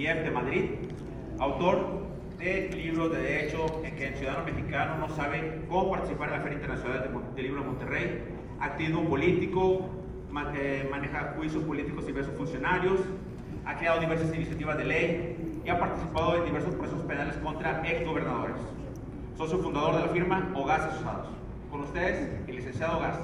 IEP de Madrid, autor del libro de Derecho en que el ciudadano mexicano no sabe cómo participar en la Feria Internacional del Libro de Monterrey, activismo político, eh, maneja juicios políticos y diversos funcionarios, ha creado diversas iniciativas de ley y ha participado en diversos procesos penales contra exgobernadores. Socio fundador de la firma Ogas Asociados. Con ustedes, el licenciado Ogas.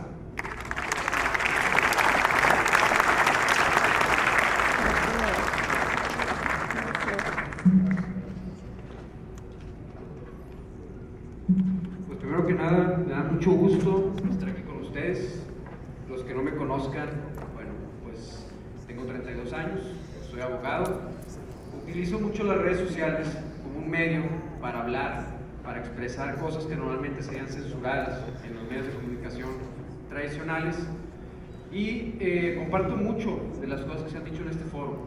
Mucho gusto estar aquí con ustedes. Los que no me conozcan, bueno, pues tengo 32 años, soy abogado. Utilizo mucho las redes sociales como un medio para hablar, para expresar cosas que normalmente serían censuradas en los medios de comunicación tradicionales. Y eh, comparto mucho de las cosas que se han dicho en este foro.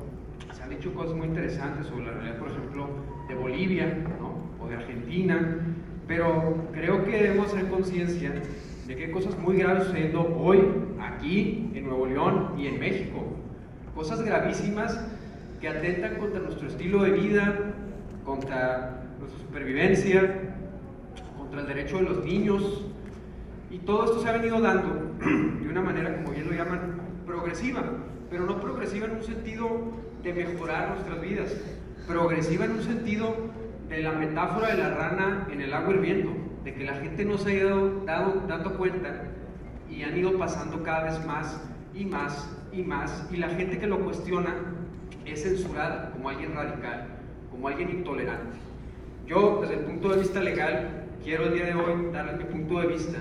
Se han dicho cosas muy interesantes sobre la realidad, por ejemplo, de Bolivia o de Argentina, pero creo que debemos hacer conciencia de que hay cosas muy graves sucediendo hoy, aquí, en Nuevo León y en México. Cosas gravísimas que atentan contra nuestro estilo de vida, contra nuestra supervivencia, contra el derecho de los niños. Y todo esto se ha venido dando de una manera, como bien lo llaman, progresiva, pero no progresiva en un sentido de mejorar nuestras vidas, progresiva en un sentido de la metáfora de la rana en el agua hirviendo, de que la gente no se ha ido dado, dando cuenta y han ido pasando cada vez más y más y más, y la gente que lo cuestiona es censurada como alguien radical, como alguien intolerante. Yo, desde el punto de vista legal, quiero el día de hoy darles mi punto de vista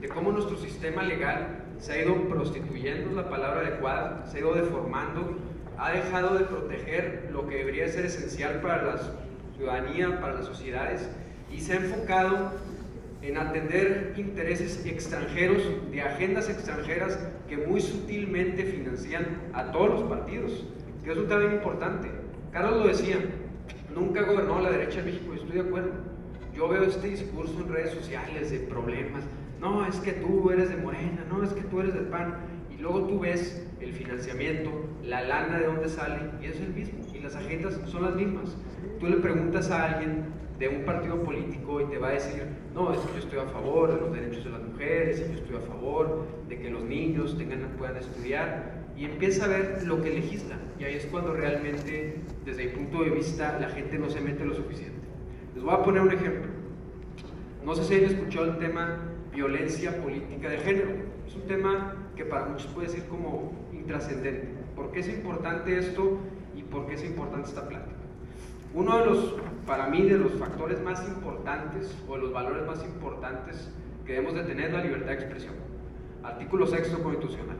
de cómo nuestro sistema legal se ha ido prostituyendo, la palabra adecuada, se ha ido deformando, ha dejado de proteger lo que debería ser esencial para las ciudadanía, para las sociedades, y se ha enfocado en atender intereses extranjeros, de agendas extranjeras que muy sutilmente financian a todos los partidos, que es un tema importante. Carlos lo decía, nunca gobernó la derecha en México, y estoy de acuerdo. Yo veo este discurso en redes sociales de problemas, no, es que tú eres de Morena, no, es que tú eres del PAN, luego tú ves el financiamiento, la lana de dónde sale, y es el mismo, y las agendas son las mismas tú le preguntas a alguien de un partido político y te va a decir, no, es que yo estoy a favor de los derechos de las mujeres, yo estoy a favor de que los niños tengan, puedan estudiar, y empieza a ver lo que legisla. Y ahí es cuando realmente, desde mi punto de vista, la gente no se mete lo suficiente. Les voy a poner un ejemplo. No sé si han escuchado el tema violencia política de género. Es un tema que para muchos puede ser como intrascendente. ¿Por qué es importante esto y por qué es importante esta plática? Uno de los, para mí, de los factores más importantes o de los valores más importantes que debemos de tener es la libertad de expresión. Artículo sexto constitucional.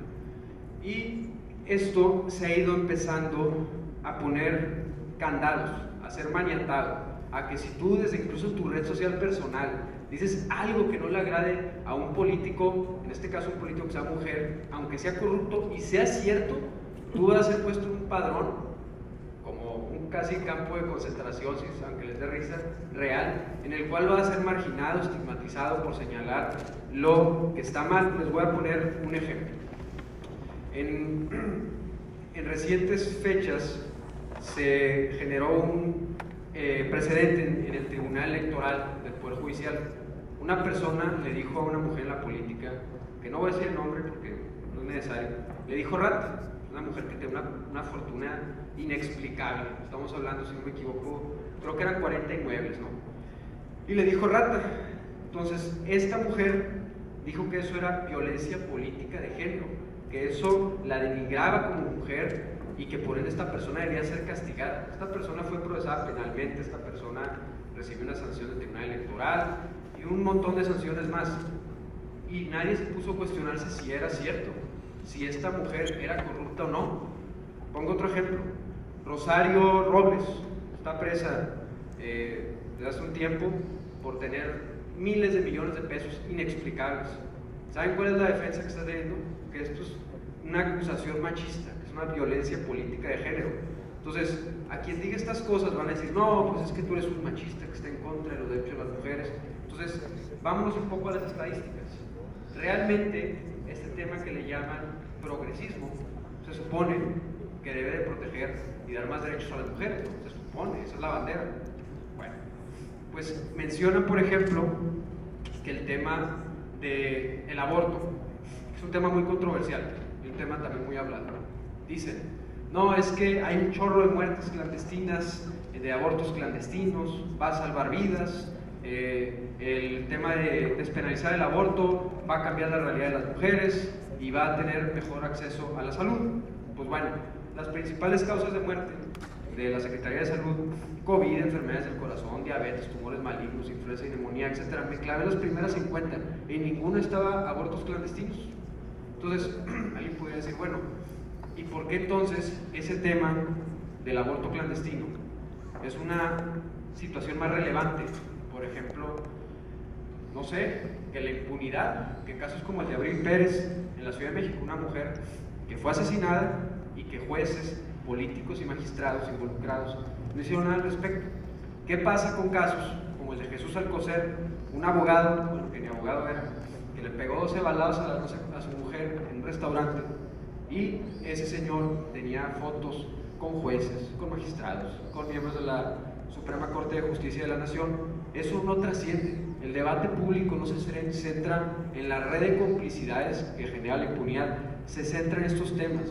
Y esto se ha ido empezando a poner candados, a ser maniatado, a que si tú desde incluso tu red social personal dices algo que no le agrade a un político, en este caso un político que sea mujer, aunque sea corrupto y sea cierto, tú vas a ser puesto un padrón casi campo de concentración, aunque les dé risa, real, en el cual va a ser marginado, estigmatizado por señalar lo que está mal. Les voy a poner un ejemplo. En, en recientes fechas se generó un eh, precedente en, el Tribunal Electoral del Poder Judicial. Una persona le dijo a una mujer en la política, que no voy a decir el nombre porque no es necesario, le dijo rata una mujer que tiene una, una, fortuna inexplicable. Estamos hablando, si no me equivoco, creo que eran 49, ¿no? Y le dijo rata. Entonces, esta mujer dijo que eso era violencia política de género, que eso la denigraba como mujer y que por ende esta persona debía ser castigada. Esta persona fue procesada penalmente, esta persona recibió una sanción del Tribunal Electoral y un montón de sanciones más. Y nadie se puso a cuestionarse si era cierto si esta mujer era corrupta o no. Pongo otro ejemplo. Rosario Robles está presa eh, desde hace un tiempo por tener miles de millones de pesos inexplicables. ¿Saben cuál es la defensa que está teniendo? Que esto es una acusación machista, es una violencia política de género. Entonces, a quien diga estas cosas van a decir, no, pues es que tú eres un machista que está en contra de los derechos de las mujeres. Entonces, vámonos un poco a las estadísticas. Realmente, este tema que le llaman progresismo, se supone que debe de proteger y dar más derechos a las mujeres, se supone, esa es la bandera. Bueno, pues mencionan, por ejemplo, que el tema del el aborto es un tema muy controversial y un tema también muy hablado. Dicen, no, es que hay un chorro de muertes clandestinas, de abortos clandestinos, va a salvar vidas, eh, el tema de despenalizar el aborto va a cambiar la realidad de las mujeres y va a tener mejor acceso a la salud. Pues bueno, las principales causas de muerte de la Secretaría de Salud, COVID, enfermedades del corazón, diabetes, tumores malignos, influenza y neumonía, etc. Me las primeras 50 y en ninguna estaba abortos clandestinos. Entonces, alguien podría decir, bueno, ¿y por qué entonces ese tema del aborto clandestino es una situación más relevante? Por ejemplo, no sé, que la impunidad, que casos como el de Abril Pérez en la Ciudad de México, una mujer que fue asesinada y que jueces, políticos y magistrados involucrados no hicieron nada al respecto. ¿Qué pasa con casos como el de Jesús Alcocer, un abogado, bueno, que ni abogado era, que le pegó 12 balados a, a su mujer en un restaurante y ese señor tenía fotos con jueces, con magistrados, con miembros de la Suprema Corte de Justicia de la Nación, eso no trasciende. El debate público no se centra en la red de complicidades que genera la impunidad, se centra en estos temas.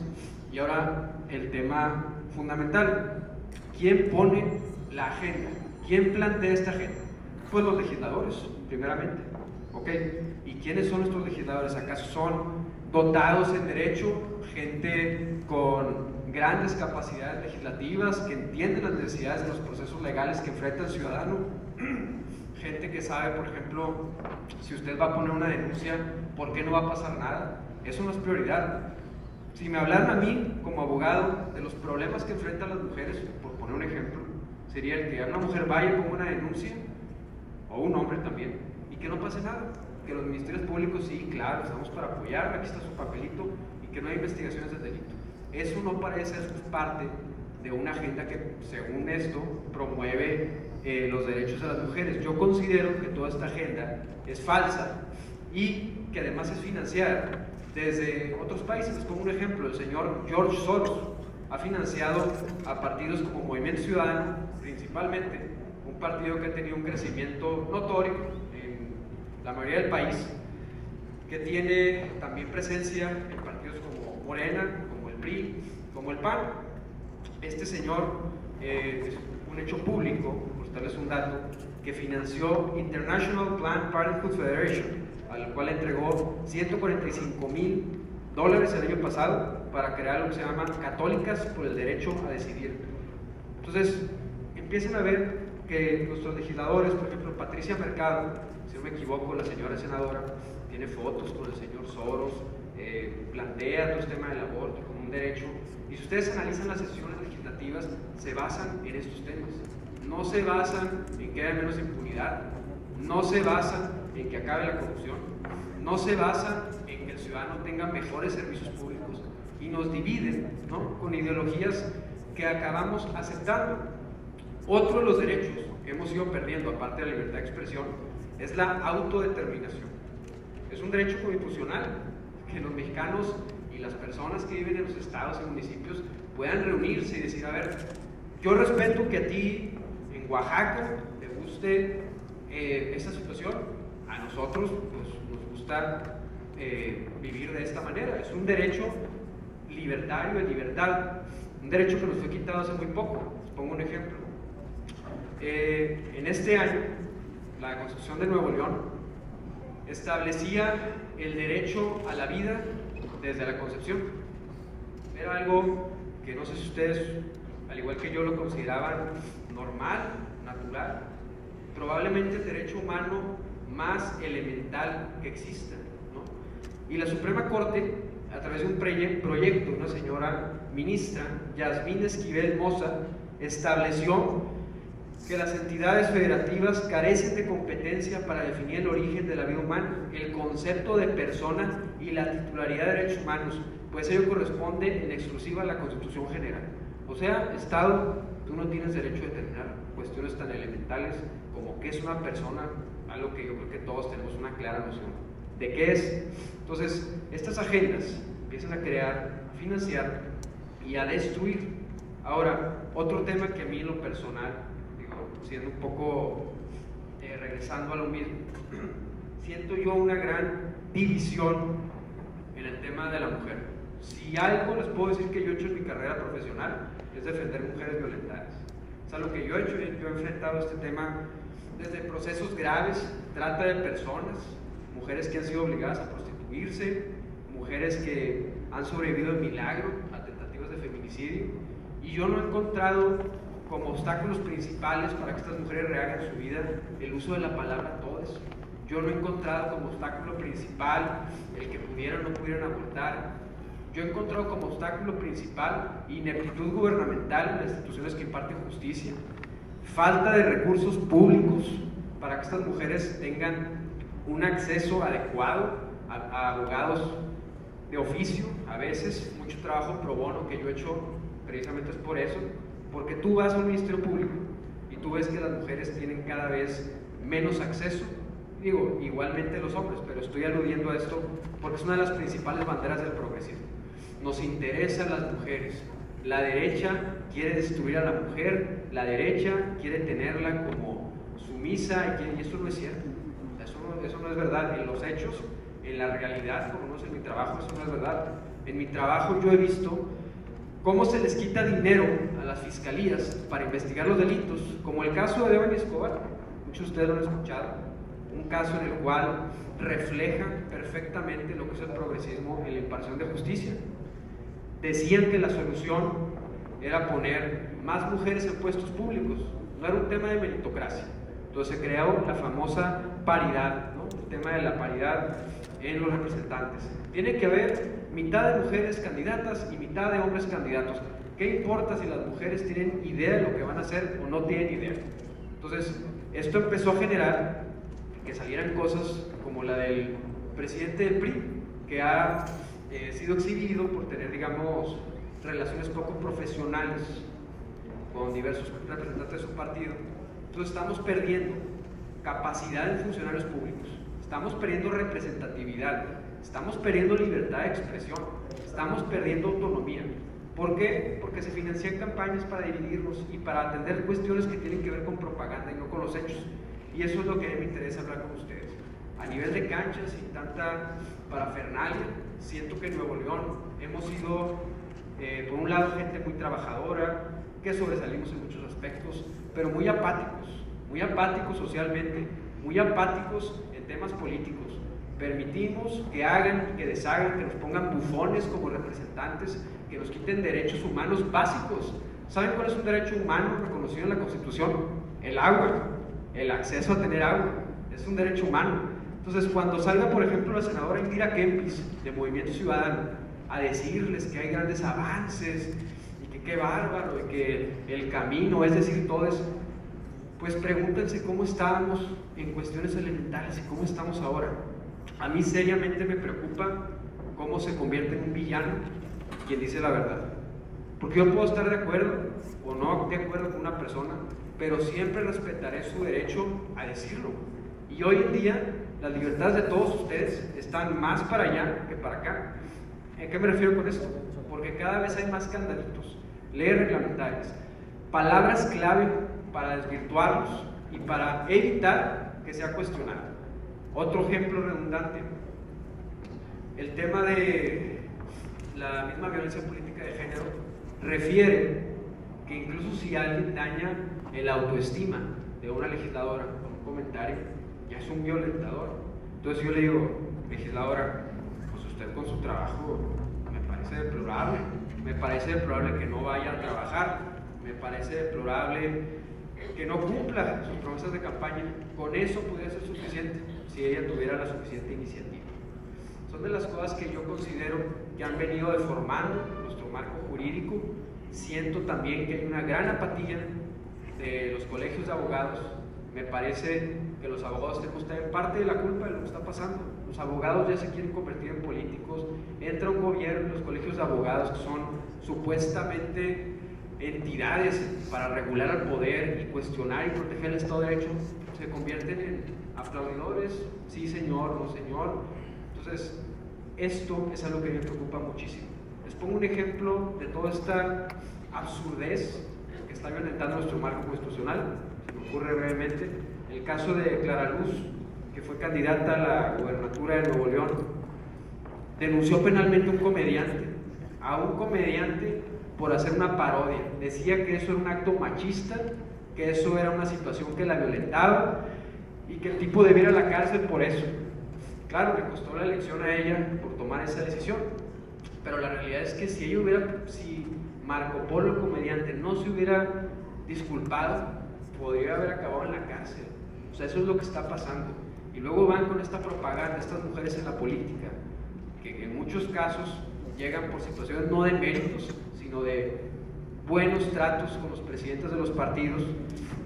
Y ahora el tema fundamental, ¿quién pone la agenda? ¿Quién plantea esta agenda? Pues los legisladores, primeramente. ¿Ok? ¿Y quiénes son estos legisladores? ¿Acaso son dotados en derecho, gente con grandes capacidades legislativas, que entienden las necesidades de los procesos legales que enfrenta el ciudadano? Gente que sabe, por ejemplo, si usted va a poner una denuncia, ¿por qué no va a pasar nada? Eso no es prioridad. Si me hablaran a mí como abogado de los problemas que enfrentan las mujeres, por poner un ejemplo, sería el que una mujer vaya con una denuncia, o un hombre también, y que no pase nada. Que los ministerios públicos, sí, claro, estamos para apoyar, aquí está su papelito, y que no hay investigaciones de delito. Eso no parece ser parte de una agenda que, según esto, promueve eh, los derechos de las mujeres. Yo considero que toda esta agenda es falsa y que además es financiada desde otros países. Les pongo un ejemplo, el señor George Soros ha financiado a partidos como Movimiento Ciudadano, principalmente, un partido que ha tenido un crecimiento notorio en la mayoría del país, que tiene también presencia en partidos como Morena, como el PRI, como el PAN. Este señor eh, es un hecho público, por darles un dato, que financió International Planned Parenthood Federation, al cual entregó 145 mil dólares el año pasado para crear lo que se llama Católicas por el Derecho a Decidir. Entonces, empiecen a ver que nuestros legisladores, por ejemplo, Patricia Mercado, si no me equivoco, la señora senadora, tiene fotos con el señor Soros, eh, plantea todo el tema del aborto como un derecho, y si ustedes analizan las sesiones se basan en estos temas. No se basan en que haya menos impunidad, no se basan en que acabe la corrupción, no se basa en que el ciudadano tenga mejores servicios públicos y nos dividen ¿no? con ideologías que acabamos aceptando. Otro de los derechos que hemos ido perdiendo, aparte de la libertad de expresión, es la autodeterminación. Es un derecho constitucional que los mexicanos y las personas que viven en los estados y municipios puedan reunirse y decir, a ver, yo respeto que a ti en Oaxaca te guste eh, esta situación, a nosotros nos gusta eh, vivir de esta manera. Es un derecho libertario de libertad, un derecho que nos fue quitado hace muy poco. Les pongo un ejemplo. Eh, en este año, la Constitución de Nuevo León establecía el derecho a la vida desde la concepción. Era algo que no sé si ustedes, al igual que yo, lo consideraban normal, natural. Probablemente el derecho humano más elemental que exista. Y la Suprema Corte, a través de un proyecto, una señora ministra, Yasmín Esquivel Moza, estableció que las entidades federativas carecen de competencia para definir el origen de la vida humana, el concepto de persona y la titularidad de derechos humanos, pues ello corresponde en exclusiva a la Constitución General. O sea, Estado, tú no tienes derecho a determinar cuestiones tan elementales como qué es una persona, algo que yo creo que todos tenemos una clara noción de qué es. Entonces, estas agendas empiezan a crear, a financiar y a destruir. Ahora, otro tema que a mí lo personal, siendo un poco eh, regresando a lo mismo, siento yo una gran división en el tema de la mujer. Si algo les puedo decir que yo he hecho en mi carrera profesional es defender mujeres violentadas. Es algo que yo he hecho, yo he enfrentado este tema desde procesos graves, trata de personas, mujeres que han sido obligadas a prostituirse, mujeres que han sobrevivido de milagro a tentativas de feminicidio, y yo no he encontrado como obstáculos principales para que estas mujeres rehagan su vida el uso de la palabra todas. Yo no he encontrado como obstáculo principal el que pudieran o no pudieran abortar. Yo he encontrado como obstáculo principal ineptitud gubernamental en las instituciones que imparten justicia, falta de recursos públicos para que estas mujeres tengan un acceso adecuado a, abogados de oficio, a veces mucho trabajo pro bono que yo he hecho precisamente es por eso, porque tú vas a un ministerio público y tú ves que las mujeres tienen cada vez menos acceso, digo, igualmente los hombres, pero estoy aludiendo a esto porque es una de las principales banderas del progresismo. Nos interesan las mujeres, la derecha quiere destruir a la mujer, la derecha quiere tenerla como sumisa y, eso no es cierto. Eso no, es verdad. En los hechos, en la realidad, como no es en mi trabajo, eso no es verdad. En mi trabajo yo he visto cómo se les quita dinero a las fiscalías para investigar los delitos, como el caso de Evan Escobar, muchos de ustedes lo han escuchado, un caso en el cual refleja perfectamente lo que es el progresismo en la impartición de justicia decían que la solución era poner más mujeres en puestos públicos, no era un tema de meritocracia. Entonces se creó la famosa paridad, el tema de la paridad en los representantes. Tiene que haber mitad de mujeres candidatas y mitad de hombres candidatos. ¿Qué importa si las mujeres tienen idea de lo que van a hacer o no tienen idea? Entonces, esto empezó a generar que salieran cosas como la del presidente del PRI, que ha he sido exhibido por tener, digamos, relaciones poco profesionales con diversos representantes de su partido. Entonces estamos perdiendo capacidad en funcionarios públicos, estamos perdiendo representatividad, estamos perdiendo libertad de expresión, estamos perdiendo autonomía. ¿Por qué? Porque se financian campañas para dividirnos y para atender cuestiones que tienen que ver con propaganda y no con los hechos. Y eso es lo que me interesa hablar con ustedes. A nivel de canchas y tanta parafernalia, siento que en Nuevo León hemos sido, eh, por un lado, gente muy trabajadora, que sobresalimos en muchos aspectos, pero muy apáticos, muy apáticos socialmente, muy apáticos en temas políticos. Permitimos que hagan que deshagan, que nos pongan bufones como representantes, que nos quiten derechos humanos básicos. ¿Saben cuál es un derecho humano reconocido en la Constitución? El agua, el acceso a tener agua. Es un derecho humano. Entonces, cuando salga, por ejemplo, la senadora Indira Kempis de Movimiento Ciudadano a decirles que hay grandes avances y que qué bárbaro y que el camino, es decir, todo eso, pues pregúntense cómo estábamos en cuestiones elementales y cómo estamos ahora. A mí seriamente me preocupa cómo se convierte en un villano quien dice la verdad. Porque yo puedo estar de acuerdo o no de acuerdo con una persona, pero siempre respetaré su derecho a decirlo. Y hoy en día las libertades de todos ustedes están más para allá que para acá. ¿En qué me refiero con esto? Porque cada vez hay más candaditos, leyes reglamentarias, palabras clave para desvirtuarlos y para evitar que sea cuestionado. Otro ejemplo redundante, el tema de la misma violencia política de género refiere que incluso si alguien daña el autoestima de una legisladora con un comentario, ya es un violentador. Entonces yo le digo, legisladora, pues usted con su trabajo me parece deplorable, me parece deplorable que no vaya a trabajar, me parece deplorable que no cumpla sus promesas de campaña, con eso podría ser suficiente si ella tuviera la suficiente iniciativa. Son de las cosas que yo considero que han venido deformando nuestro marco jurídico. Siento también que hay una gran apatía de los colegios de abogados. Me parece que los abogados tenemos también parte de la culpa de lo que está pasando. Los abogados ya se quieren convertir en políticos, entra un gobierno los colegios de abogados que son supuestamente entidades para regular al poder y cuestionar y proteger el Estado de Derecho, se convierten en aplaudidores, sí señor, no señor. Entonces, esto es algo que me preocupa muchísimo. pongo un ejemplo de toda esta absurdez que está violentando nuestro marco constitucional, ocurre brevemente, el caso de Clara Luz, que fue candidata a la gubernatura de Nuevo León, denunció penalmente a un comediante, a un comediante por hacer una parodia. Decía que eso era un acto machista, que eso era una situación que la violentaba y que el tipo debiera ir a la cárcel por eso. Claro, le costó la elección a ella por tomar esa decisión, pero la realidad es que si ella hubiera, si Marco Polo, el comediante, no se hubiera disculpado, podría haber acabado en la cárcel. O sea, eso es lo que está pasando. Y luego van con esta propaganda, estas mujeres en la política, que en muchos casos llegan por situaciones no de méritos, sino de buenos tratos con los presidentes de los partidos,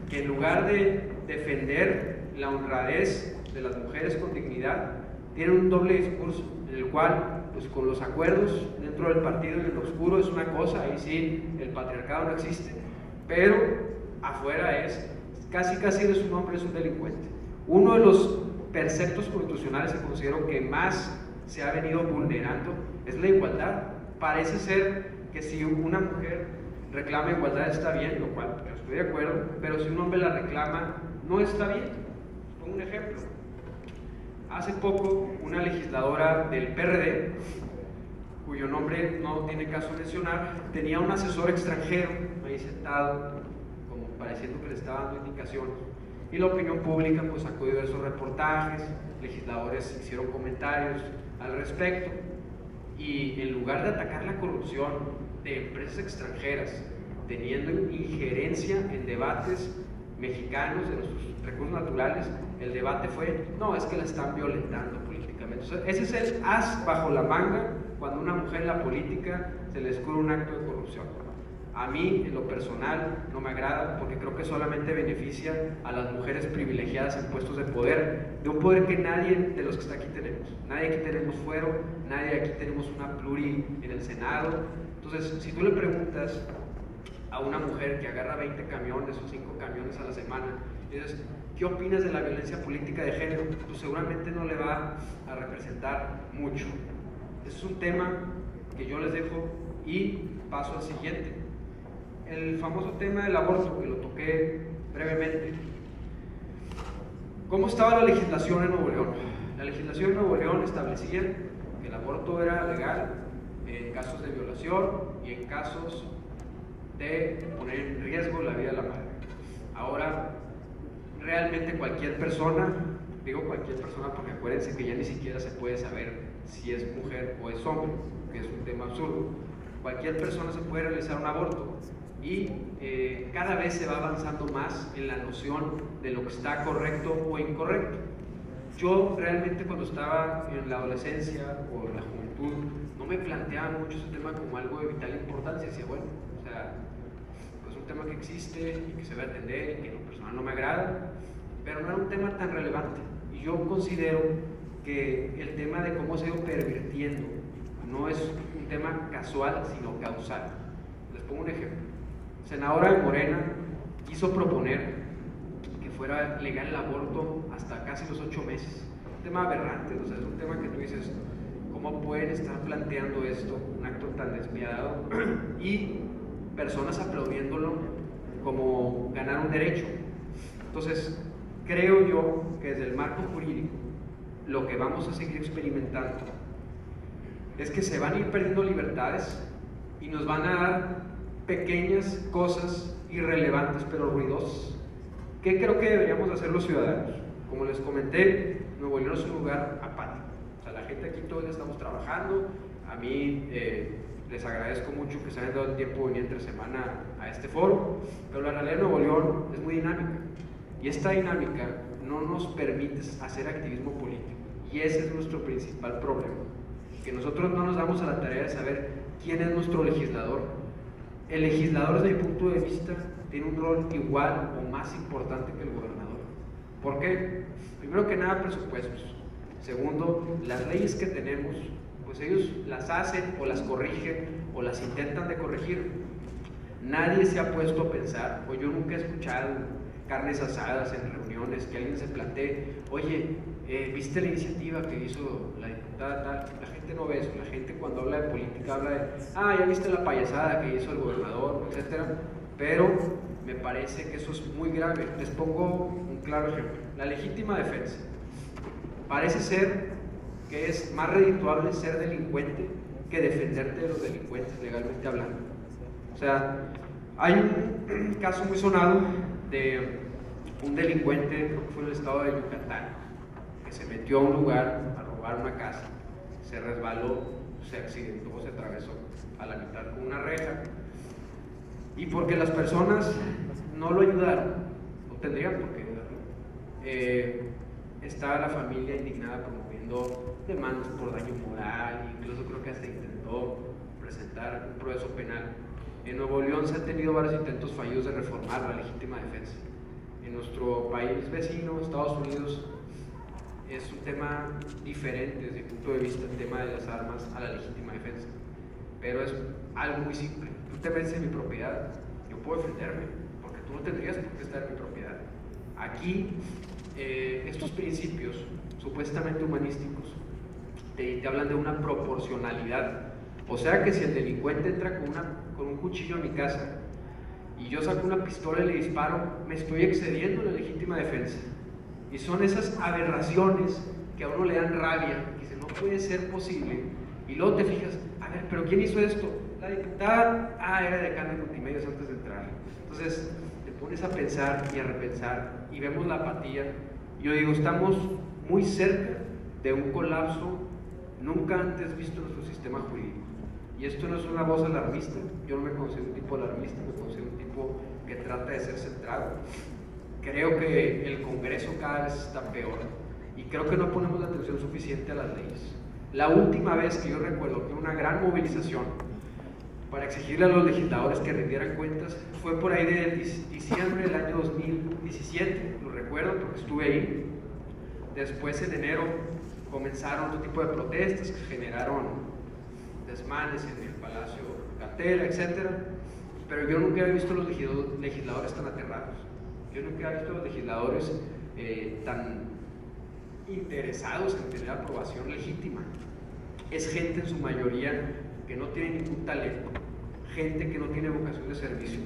que en lugar de defender la honradez de las mujeres con dignidad, tienen un doble discurso, en el cual, pues con los acuerdos dentro del partido en el oscuro es una cosa, ahí sí el patriarcado no existe, pero afuera es, casi casi de su nombre es un delincuente. Uno de los preceptos constitucionales que considero que más se ha venido vulnerando es la igualdad. Parece ser que si una mujer reclama igualdad está bien, lo cual yo estoy de acuerdo, pero si un hombre la reclama no está bien. Pongo un ejemplo. Hace poco una legisladora del PRD, cuyo nombre no tiene caso mencionar, tenía un asesor extranjero ahí sentado, pareciendo que le estaba dando indicaciones. Y la opinión pública pues sacó diversos reportajes, legisladores hicieron comentarios al respecto. Y en lugar de atacar la corrupción de empresas extranjeras, teniendo injerencia en debates mexicanos de nuestros recursos naturales, el debate fue, no, es que la están violentando políticamente. ese es el as bajo la manga cuando una mujer en la política se le descubre un acto de corrupción. A mí, en lo personal, no me agrada porque creo que solamente beneficia a las mujeres privilegiadas en puestos de poder, de un poder que nadie de los que está aquí tenemos. Nadie aquí tenemos fuero, nadie aquí tenemos una pluri en el Senado. Entonces, si tú le preguntas a una mujer que agarra 20 camiones o 5 camiones a la semana dices, ¿qué opinas de la violencia política de género? Pues seguramente no le va a representar mucho. Ese es un tema que yo les dejo y paso al siguiente. El famoso tema del aborto, que lo toqué brevemente. ¿Cómo estaba la legislación en Nuevo León? La legislación en Nuevo León establecía que el aborto era legal en casos de violación y en casos de poner en riesgo la vida de la madre. Ahora, realmente cualquier persona, digo cualquier persona porque acuérdense que ya ni siquiera se puede saber si es mujer o es hombre, que es un tema absurdo. Cualquier persona se puede realizar un aborto y eh, cada vez se va avanzando más en la noción de lo que está correcto o incorrecto. Yo realmente cuando estaba en la adolescencia o en la juventud no me planteaba mucho ese tema como algo de vital importancia, decía, bueno, o sea, tema que existe y que se va a atender y que en lo personal no me agrada, pero no era un tema tan relevante. Y yo considero que el tema de cómo se ha ido pervirtiendo no es un tema casual, sino causal. Les pongo un ejemplo. Senadora de Morena quiso proponer que fuera legal el aborto hasta casi los ocho meses. Un tema aberrante, o sea, es un tema que tú dices, ¿cómo pueden estar planteando esto, un acto tan despiadado? y personas aplaudiéndolo como ganar un derecho. Entonces, creo yo que desde el marco jurídico lo que vamos a seguir experimentando es que se van a ir perdiendo libertades y nos van a dar pequeñas cosas irrelevantes pero ruidosas. ¿Qué creo que deberíamos hacer los ciudadanos? Como les comenté, Nuevo León es un lugar apático. O sea, la gente aquí todos estamos trabajando. A mí eh, les agradezco mucho que se hayan dado el tiempo de venir entre semana a este foro, pero la realidad de Nuevo León es muy dinámica y esta dinámica no nos permite hacer activismo político y ese es nuestro principal problema, que nosotros no nos damos a la tarea de saber quién es nuestro legislador. El legislador desde mi punto de vista tiene un rol igual o más importante que el gobernador. ¿Por qué? Primero que nada presupuestos. Segundo, las leyes que tenemos pues ellos las hacen o las corrigen o las intentan de corregir. Nadie se ha puesto a pensar, o yo nunca he escuchado carnes asadas, en reuniones, que alguien se plantee, oye, eh, ¿viste la iniciativa que hizo la diputada tal? La gente no ve eso, la gente cuando habla de política habla de, ah, ya viste la payasada que hizo el gobernador, etcétera, pero me parece que eso es muy grave. Les pongo un claro ejemplo, la legítima defensa. Parece ser que es más redituable ser delincuente que defenderte de los delincuentes legalmente hablando. O sea, hay un caso muy sonado de un delincuente, fue en el estado de Yucatán, que se metió a un lugar a robar una casa, se resbaló, se accidentó, se atravesó a la mitad con una reja, y porque las personas no lo ayudaron, no tendrían por qué ayudarlo, eh, estaba la familia indignada promoviendo demandas por daño moral, incluso creo que hasta intentó presentar un proceso penal. En Nuevo León se han tenido varios intentos fallidos de reformar la legítima defensa. En nuestro país vecino, Estados Unidos, es un tema diferente desde el punto de vista del tema de las armas a la legítima defensa. Pero es algo muy simple. Tú te en mi propiedad, yo puedo defenderme, porque tú no tendrías por qué estar en mi propiedad. Aquí, eh, estos principios supuestamente humanísticos te, te hablan de una proporcionalidad. O sea que si el delincuente entra con, una, con un cuchillo a mi casa y yo saco una pistola y le disparo, me estoy excediendo la legítima defensa. Y son esas aberraciones que a uno le dan rabia, que dice, no puede ser posible. Y luego te fijas, a ver, pero ¿quién hizo esto? La diputada, ah, era de acá de multimedios antes de entrar. Entonces, te pones a pensar y a repensar y vemos la apatía. Yo digo, estamos muy cerca de un colapso nunca antes visto en nuestro sistema jurídico. Y esto no es una voz alarmista, yo no me considero un tipo alarmista, me considero tipo que trata de ser centrado. Creo que el Congreso cada vez está peor y creo que no ponemos la atención suficiente a las leyes. La última vez que yo recuerdo que una gran movilización para exigirle a los legisladores que rindieran cuentas fue por ahí de diciembre del año 2017, lo recuerdo porque estuve ahí. Después en enero comenzaron otro tipo de protestas que generaron desmanes en el Palacio Catera, etc. Pero yo nunca he visto a los legisladores tan aterrados. Yo nunca he visto a los legisladores eh, tan interesados en tener aprobación legítima. Es gente en su mayoría que no tiene ningún talento, gente que no tiene vocación de servicio,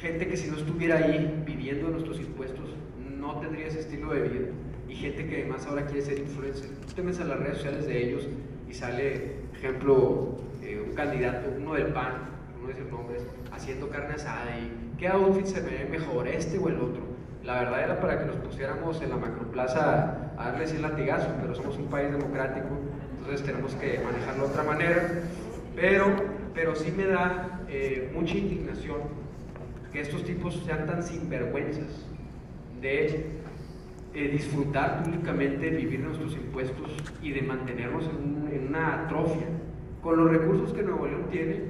gente que si no estuviera ahí viviendo de nuestros impuestos no tendría ese estilo de vida y gente que además ahora quiere ser influencer. Tú a las redes sociales de ellos y sale, ejemplo, eh, un candidato, uno del PAN, no decir nombres, haciendo carne asada y qué outfit se ve mejor, este o el otro. La verdad era para que nos pusiéramos en la macroplaza a darles el latigazo, pero somos un país democrático, entonces tenemos que manejarlo de otra manera. Pero, pero sí me da eh, mucha indignación que estos tipos sean tan sinvergüenzas de eh, disfrutar públicamente, vivir nuestros impuestos y de mantenernos en, una atrofia. Con los recursos que Nuevo León tiene,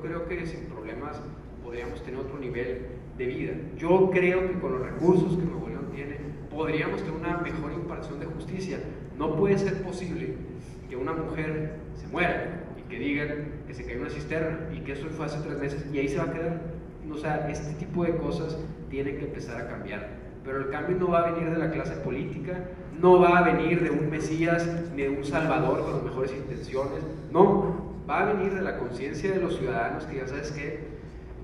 creo que sin problemas podríamos tener otro nivel de vida. Yo creo que con los recursos que Nuevo León tiene, podríamos tener una mejor impartición de justicia. No puede ser posible que una mujer se muera y que digan que se cayó una cisterna y que eso fue hace tres meses y ahí se va a quedar. O sea, este tipo de cosas tienen que empezar a cambiar pero el cambio no va a venir de la clase política, no va a venir de un Mesías ni de un Salvador con las mejores intenciones, no, va a venir de la conciencia de los ciudadanos que ya sabes que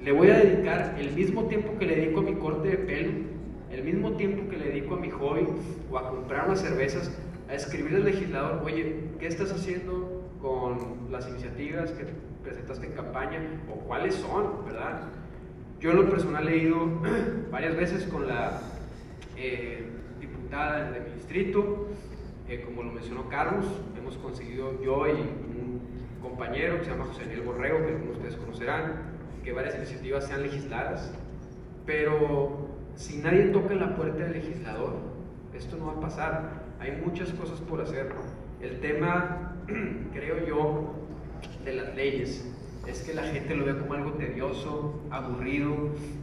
le voy a dedicar el mismo tiempo que le dedico a mi corte de pelo, el mismo tiempo que le dedico a mi hobby o a comprar unas cervezas, a escribirle al legislador, oye, ¿qué estás haciendo con las iniciativas que presentaste en campaña o cuáles son, verdad? Yo en lo personal he ido varias veces con la eh, diputada de mi distrito, eh, como lo mencionó Carlos, hemos conseguido yo y un compañero que se llama José Daniel Borrego, que algunos de ustedes conocerán, que varias iniciativas sean legisladas, pero si nadie toca la puerta del legislador, esto no va a pasar. Hay muchas cosas por hacer. El tema, creo yo, de las leyes es que la gente lo ve como algo tedioso, aburrido,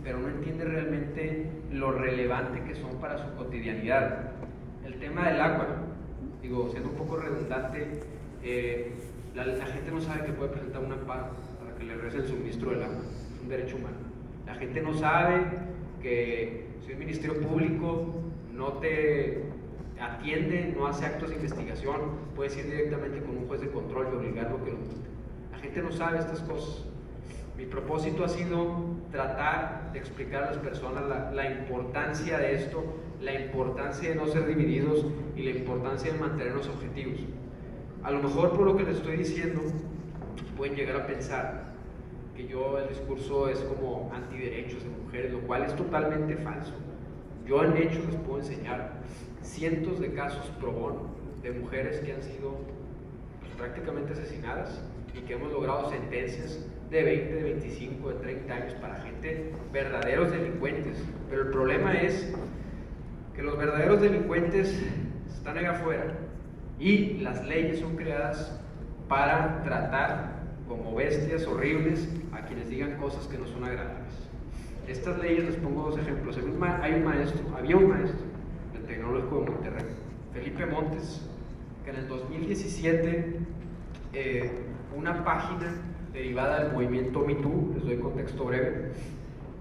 pero no entiende realmente lo relevante que son para su cotidianidad. El tema del agua, digo, siendo un poco redundante, eh, la, gente no sabe que puede presentar un amparo para que le regrese el suministro del agua, es un derecho humano. La gente no sabe que si un ministerio público no te atiende, no hace actos de investigación, puedes ir directamente con un juez de control y obligarlo a que lo quite. La gente no sabe estas cosas. Mi propósito ha sido tratar de explicar a las personas la, la, importancia de esto, la importancia de no ser divididos y la importancia de mantener los objetivos. A lo mejor por lo que les estoy diciendo, pueden llegar a pensar que yo el discurso es como antiderechos de mujeres, lo cual es totalmente falso. Yo en hecho les puedo enseñar cientos de casos pro bono de mujeres que han sido pues, prácticamente asesinadas y que hemos logrado sentencias de 20, de 25, de 30 años para gente, verdaderos delincuentes. Pero el problema es que los verdaderos delincuentes están allá afuera y las leyes son creadas para tratar como bestias horribles a quienes digan cosas que no son agradables. Estas leyes, les pongo dos ejemplos. Hay un maestro, había un maestro del Tecnológico de Monterrey, Felipe Montes, que en el 2017 eh, una página derivada del movimiento MeToo, les doy contexto breve,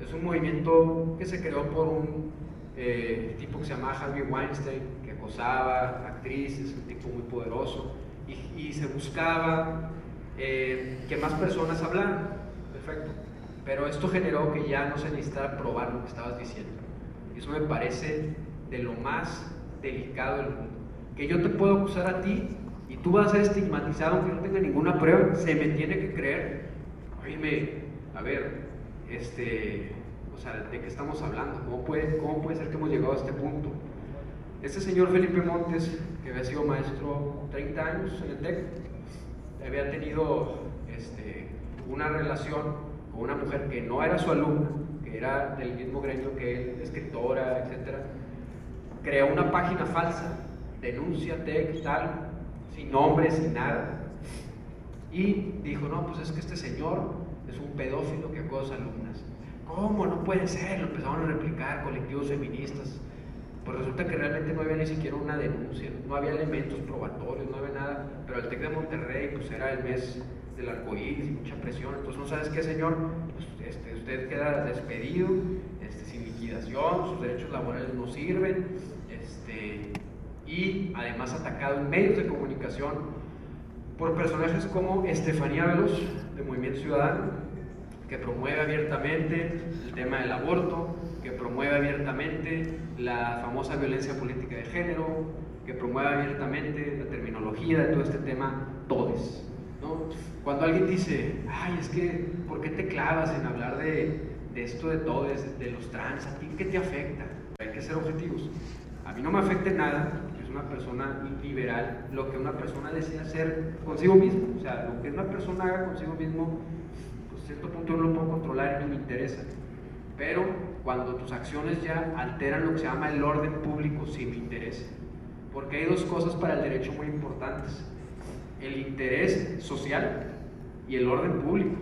es un movimiento que se creó por un eh, tipo que se llama Harvey Weinstein, que acosaba actrices, un tipo muy poderoso, y, y se buscaba eh, que más personas hablaran. Perfecto. Pero esto generó que ya no se necesitara probar lo que estabas diciendo. Y eso me parece de lo más delicado del mundo. Que yo te puedo acusar a ti y tú vas a ser estigmatizado aunque no tenga ninguna prueba, se me tiene que creer. Oíme, a ver, este, o sea, ¿de qué estamos hablando? ¿Cómo puede, ¿Cómo puede ser que hemos llegado a este punto? Este señor Felipe Montes, que había sido maestro 30 años en el TEC, había tenido este, una relación con una mujer que no era su alumna, que era del mismo gremio que él, escritora, etc. Creó una página falsa, denuncia tech, tal, sin nombre, sin nada. Y dijo, no, pues es que este señor es un pedófilo que acosa alumnas. ¿Cómo? No puede ser. Lo empezaron a replicar colectivos feministas. Pues resulta que realmente no había ni siquiera una denuncia, no había elementos probatorios, no había nada. Pero el TEC de Monterrey, pues era el mes del arcoíris y mucha presión. Entonces, ¿no sabes qué, señor? Pues, este, usted queda despedido, este, sin liquidación, sus derechos laborales no sirven, este, y además atacado en medios de comunicación por personajes como Estefanía Veloz, de Movimiento Ciudadano, que promueve abiertamente el tema del aborto, que promueve abiertamente la famosa violencia política de género, que promueve abiertamente la terminología de todo este tema, todes. Cuando alguien dice, ay, es que, ¿por qué te clavas en hablar de, esto de todo, de, los trans? ¿A ti qué te afecta? Hay que ser objetivos. A mí no me afecta nada, es una persona liberal, lo que una persona desea hacer consigo mismo. O sea, lo que una persona haga consigo mismo, pues a cierto punto no lo puedo controlar y no me interesa. Pero cuando tus acciones ya alteran lo que se llama el orden público, sí me interesa. Porque hay dos cosas para el derecho muy importantes el interés social y el orden público.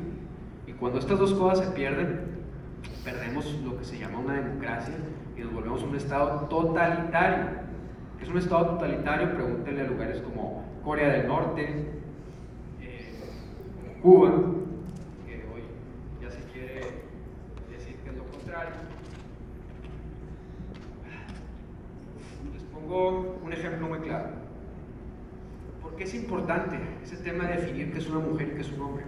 Y cuando estas dos cosas se pierden, perdemos lo que se llama una democracia y nos volvemos un Estado totalitario. ¿Qué es un Estado totalitario? Pregúntenle a lugares como Corea del Norte, eh, Cuba, que hoy ya se quiere decir que es lo contrario. Les un ejemplo muy claro qué es importante ese tema de definir qué es una mujer y qué es un hombre.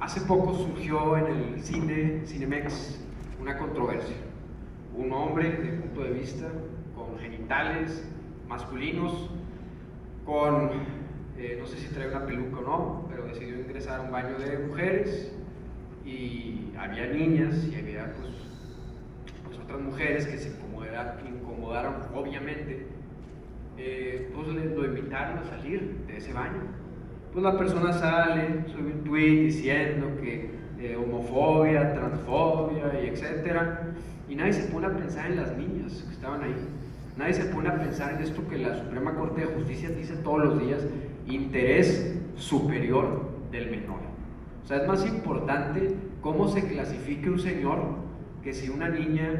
Hace poco surgió en el cine, Cinemex, una controversia. Un hombre, de punto de vista, con genitales masculinos, con, eh, no sé si trae una peluca o no, pero decidió ingresar a un baño de mujeres y había niñas y había pues, pues otras mujeres que se obviamente eh, pues lo invitaron a salir de ese baño. Pues la persona sale, sube un tweet diciendo que eh, homofobia, transfobia y etcétera, y nadie se pone a pensar en las niñas que estaban ahí. Nadie se pone a pensar en esto que la Suprema Corte de Justicia dice todos los días, interés superior del menor. O sea, es más importante cómo se clasifique un señor que si una niña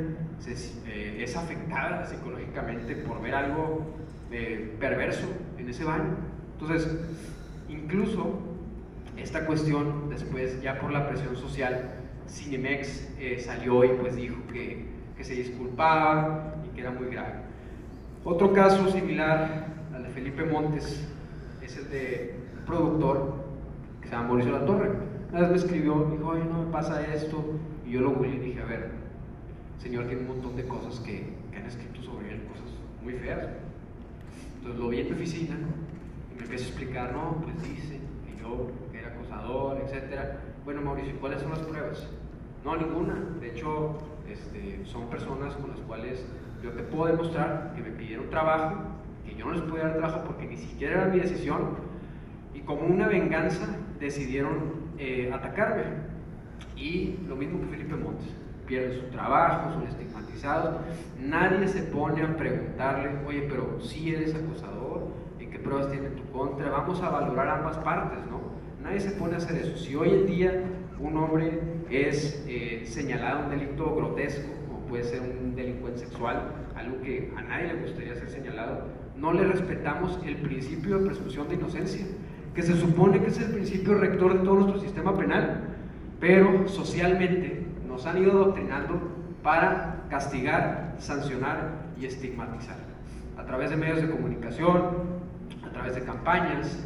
eh, es afectada psicológicamente por ver algo eh, perverso en ese baño. Entonces, incluso esta cuestión, después ya por la presión social, Cinemex eh, salió y pues dijo que, que se disculpaba y que era muy grave. Otro caso similar al de Felipe Montes es el de un productor que se llama Mauricio La Torre. Una vez me escribió, dijo, oye, no me pasa esto. Y yo lo y dije, a ver, señor tiene un montón de cosas que, que han escrito sobre él, cosas muy feas. Entonces lo vi en mi oficina y me empezó a explicar, no, pues dice que yo era acosador, etcétera. Bueno, Mauricio, ¿cuáles son las pruebas? No, ninguna. De hecho, este, son personas con las cuales yo te puedo demostrar que me pidieron trabajo, que yo no les pude dar trabajo porque ni siquiera era mi decisión, y como una venganza decidieron eh, atacarme. Y lo mismo que Felipe Montes, pierde su trabajo, son estigmatizados, nadie se pone a preguntarle, oye, pero si eres acosador, ¿en qué pruebas tiene tu contra? Vamos a valorar ambas partes, ¿no? Nadie se pone a hacer eso. Si hoy en día un hombre es eh, señalado un delito grotesco, como puede ser un delincuente sexual, algo que a nadie le gustaría ser señalado, no le respetamos el principio de presunción de inocencia, que se supone que es el principio rector de todo nuestro sistema penal, pero socialmente nos han ido adoctrinando para castigar, sancionar y estigmatizar. A través de medios de comunicación, a través de campañas,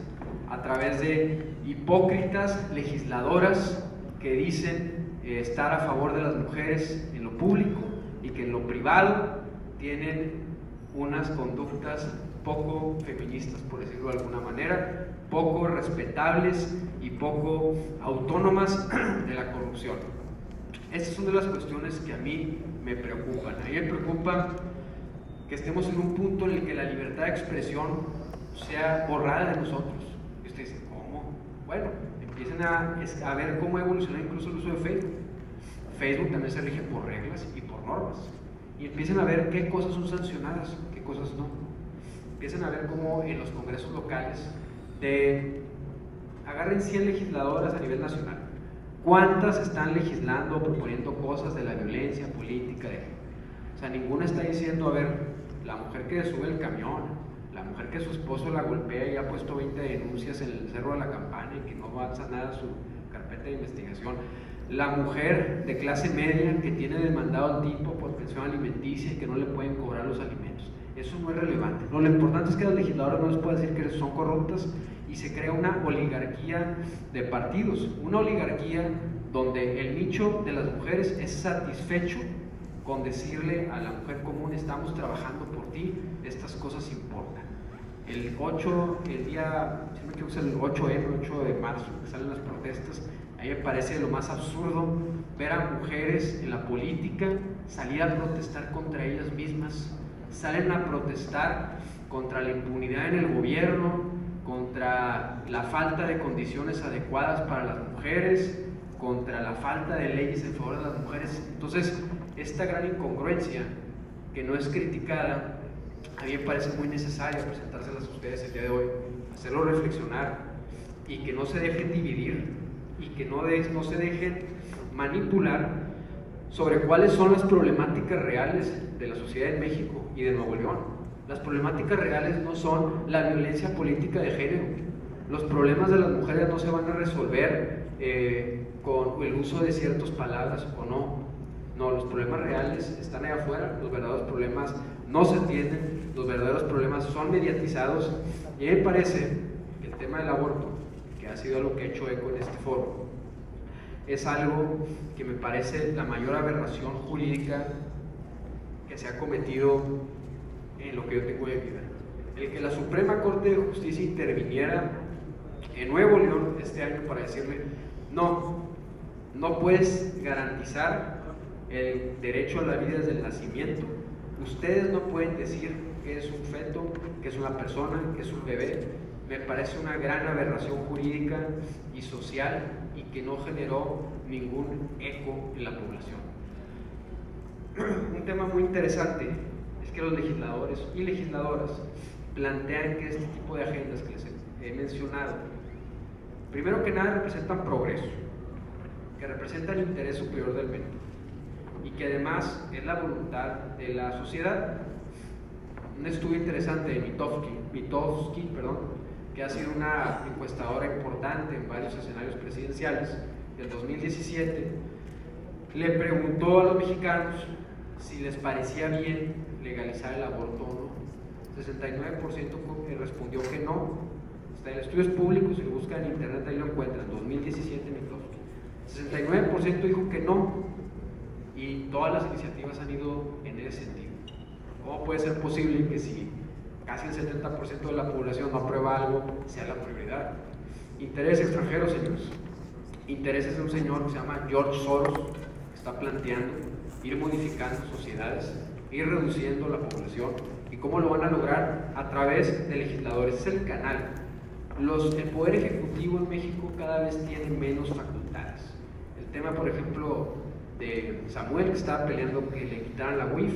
a través de hipócritas legisladoras que dicen eh, estar a favor de las mujeres en lo público y que en lo privado tienen unas conductas poco feministas, por decirlo de alguna manera, poco respetables y poco autónomas de la corrupción. Estas son de las cuestiones que a mí me preocupan. A mí me preocupa que estemos en un punto en el que la libertad de expresión sea borrada de nosotros. Y usted dice, ¿cómo? Bueno, empiecen a, ver cómo evoluciona incluso el uso de Facebook. Facebook también se rige por reglas y por normas. Y empiecen a ver qué cosas son sancionadas, qué cosas no. Empiecen a ver cómo en los congresos locales de agarren 100 legisladoras a nivel nacional. ¿Cuántas están legislando o proponiendo cosas de la violencia política? De, o sea, ninguna está diciendo, a ver, la mujer que sube el camión, la mujer que su esposo la golpea y ha puesto 20 denuncias en el Cerro de la Campana y que no avanza nada su carpeta de investigación, la mujer de clase media que tiene demandado al tipo por pensión alimenticia y que no le pueden cobrar los alimentos. Eso no es relevante. lo importante es que las legisladoras no les puedan decir que son corruptas y se crea una oligarquía de partidos, una oligarquía donde el nicho de las mujeres es satisfecho con decirle a la mujer común estamos trabajando por ti, estas cosas importan. El 8, el día, el 8M, 8 de marzo, que salen las protestas, a mí me parece lo más absurdo ver a mujeres en la política salir a protestar contra ellas mismas, salen a protestar contra la impunidad en el gobierno, contra la falta de condiciones adecuadas para las mujeres, contra la falta de leyes en favor de las mujeres. Entonces, esta gran incongruencia que no es criticada, a mí me parece muy necesaria presentárselas a ustedes el día de hoy, hacerlo reflexionar y que no se dejen dividir y que no, se dejen manipular sobre cuáles son las problemáticas reales de la sociedad en México y de Nuevo León. Las problemáticas reales no son la violencia política de género. Los problemas de las mujeres no se van a resolver eh, con el uso de ciertas palabras o no. No, los problemas reales están ahí afuera, los verdaderos problemas no se entienden, los verdaderos problemas son mediatizados y a mí me parece que el tema del aborto, que ha sido lo que ha hecho eco en este foro, es algo que me parece la mayor aberración jurídica que se ha cometido en lo que yo tengo de vida. El que la Suprema Corte de Justicia interviniera en Nuevo León este año para decirle, no, no puedes garantizar el derecho a la vida desde el nacimiento. Ustedes no pueden decir que es un feto, que es una persona, que es un bebé. Me parece una gran aberración jurídica y social y que no generó ningún eco en la población. Un tema muy interesante que los legisladores y legisladoras plantean que este tipo de agendas que les he mencionado, primero que nada representan progreso, que representan el interés superior del menor y que además es la voluntad de la sociedad. Un estudio interesante de Mitofsky, Mitofsky perdón, que ha sido una encuestadora importante en varios escenarios presidenciales del 2017, le preguntó a los mexicanos si les parecía bien legalizar el aborto o no. 69% respondió que no. Está en estudios públicos, si lo buscan en internet ahí lo encuentran, 2017 69% dijo que no. Y todas las iniciativas han ido en ese sentido. ¿Cómo puede ser posible que si casi el 70% de la población no aprueba algo, sea la prioridad? Interés extranjero, señores. Intereses de un señor que se llama George Soros, que está planteando ir modificando sociedades, ir reduciendo la población. ¿Y cómo lo van a lograr? A través de legisladores. Es el canal. Los, el Poder Ejecutivo en México cada vez tiene menos facultades. El tema, por ejemplo, de Samuel, que estaba peleando que le quitaran la WIF,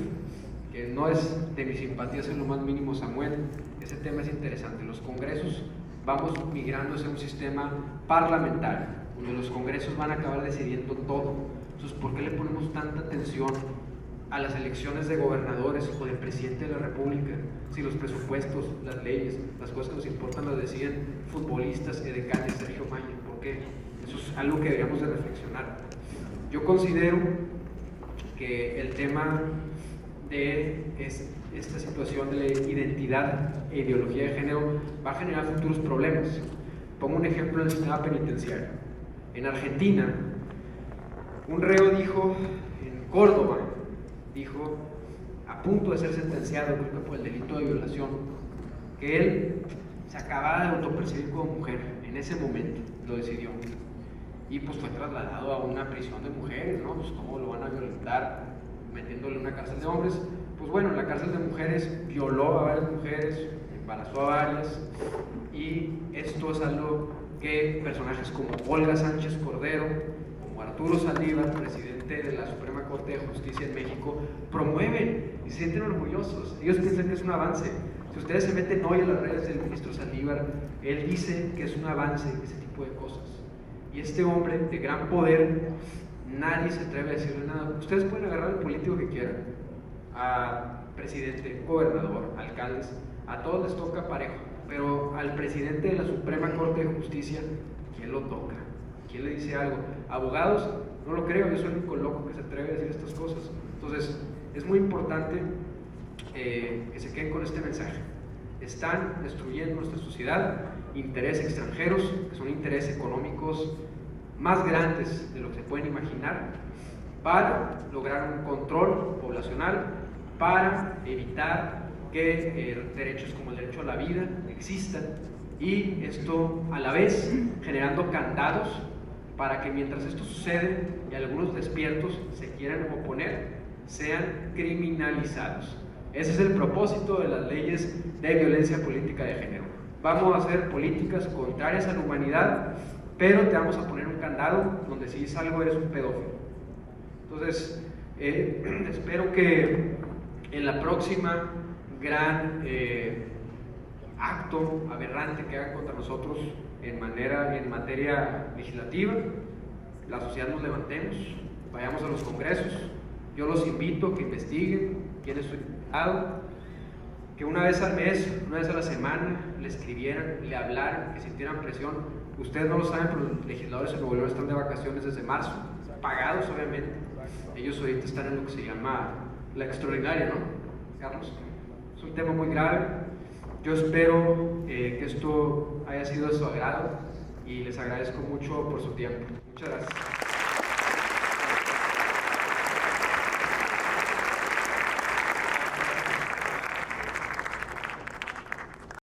que no es de mi simpatía en lo más mínimo Samuel, ese tema es interesante. Los congresos vamos migrando hacia un sistema parlamentario, donde los congresos van a acabar decidiendo todo. Entonces, ¿por qué le ponemos tanta atención a las elecciones de gobernadores o de presidente de la República si los presupuestos, las leyes, las cosas que nos importan las deciden futbolistas, edecanes, Sergio Maño? ¿Por qué? Eso es algo que deberíamos de reflexionar. Yo considero que el tema de esta situación de la identidad e ideología de género va a generar futuros problemas. Pongo un ejemplo en el sistema penitenciario. En Argentina, un reo dijo, en Córdoba, dijo, a punto de ser sentenciado por el delito de violación, que él se acababa de autopercibir como mujer, en ese momento lo decidió. Y pues fue trasladado a una prisión de mujeres, ¿no? Pues cómo lo van a violentar metiéndole una cárcel de hombres. Pues bueno, en la cárcel de mujeres violó a varias mujeres, embarazó a varias, y esto es algo que personajes como Olga Sánchez Cordero, como Arturo Saldívar, presidente de la Suprema Corte de Justicia en México, promueven y se sienten orgullosos. Ellos piensan que es un avance. Si ustedes se meten hoy en las redes del ministro Saldívar, él dice que es un avance ese tipo de cosas. Y este hombre de gran poder nadie se atreve a decirle nada. Ustedes pueden agarrar al político que quieran, a presidente, gobernador, alcaldes, a todos les toca parejo, pero al presidente de la Suprema Corte de Justicia, ¿quién lo toca? ¿Quién le dice algo? Abogados, no lo creo, yo soy el único loco que se atreve a decir estas cosas. Entonces, es muy importante eh, que se queden con este mensaje. Están destruyendo nuestra sociedad, intereses extranjeros, que son intereses económicos más grandes de lo que se pueden imaginar para lograr un control poblacional, para evitar que eh, derechos como el derecho a la vida existan y esto a la vez generando candados para que mientras esto sucede y algunos despiertos se quieran oponer, sean criminalizados. Ese es el propósito de las leyes de violencia política de género. Vamos a hacer políticas contrarias a la humanidad pero te vamos a poner un candado donde si es algo eres un pedófilo. Entonces, eh, espero que en la próxima gran eh, acto aberrante que hagan contra nosotros en, manera, en materia legislativa, la sociedad nos levantemos, vayamos a los congresos. Yo los invito a que investiguen quién es su diputado, que una vez al mes, una vez a la semana, le escribieran, le hablaran, que sintieran presión Ustedes no lo saben, pero los legisladores en Nuevo León están de vacaciones desde marzo, pagados obviamente. Ellos ahorita están en lo que se llama la extraordinaria, ¿no? Carlos, es un tema muy grave. Yo espero eh, que esto haya sido de su agrado y les agradezco mucho por su tiempo. Muchas gracias.